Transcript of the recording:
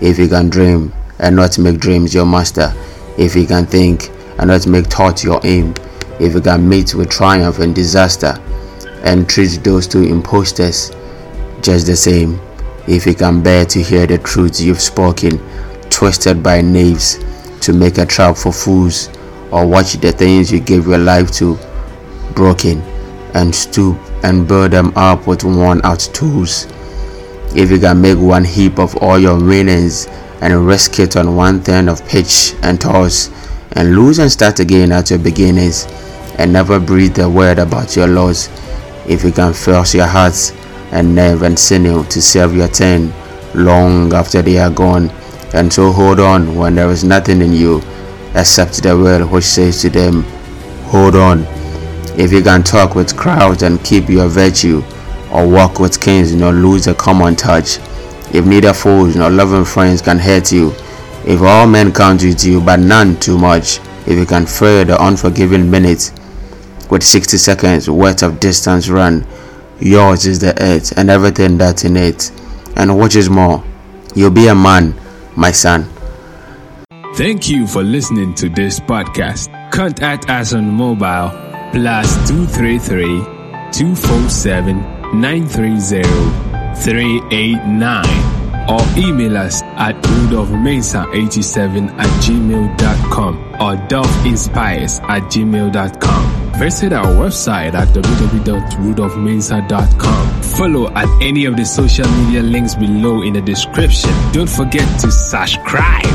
If you can dream and not make dreams your master, if you can think and not make thought your aim, if you can meet with triumph and disaster, and treat those two impostors just the same, if you can bear to hear the truths you've spoken, twisted by knaves to make a trap for fools, or watch the things you gave your life to broken, and stoop and build them up with worn out tools. If you can make one heap of all your winnings and risk it on one thing of pitch and toss, and lose and start again at your beginnings, and never breathe a word about your loss. If you can force your hearts and nerve and sinew to serve your turn long after they are gone, and so hold on when there is nothing in you except the will which says to them, Hold on. If you can talk with crowds and keep your virtue, or walk with kings nor lose a common touch, if neither foes nor loving friends can hurt you, if all men count with you but none too much, if you can fill the unforgiving minutes with 60 seconds worth of distance run, yours is the earth and everything that's in it. And what is more, you'll be a man, my son. Thank you for listening to this podcast. Contact us on mobile plus 233 247 930 389 or email us at rudolphmesa87 at gmail.com or dolphinspires at gmail.com. Visit our website at www.rudolphmensa.com. Follow at any of the social media links below in the description. Don't forget to subscribe.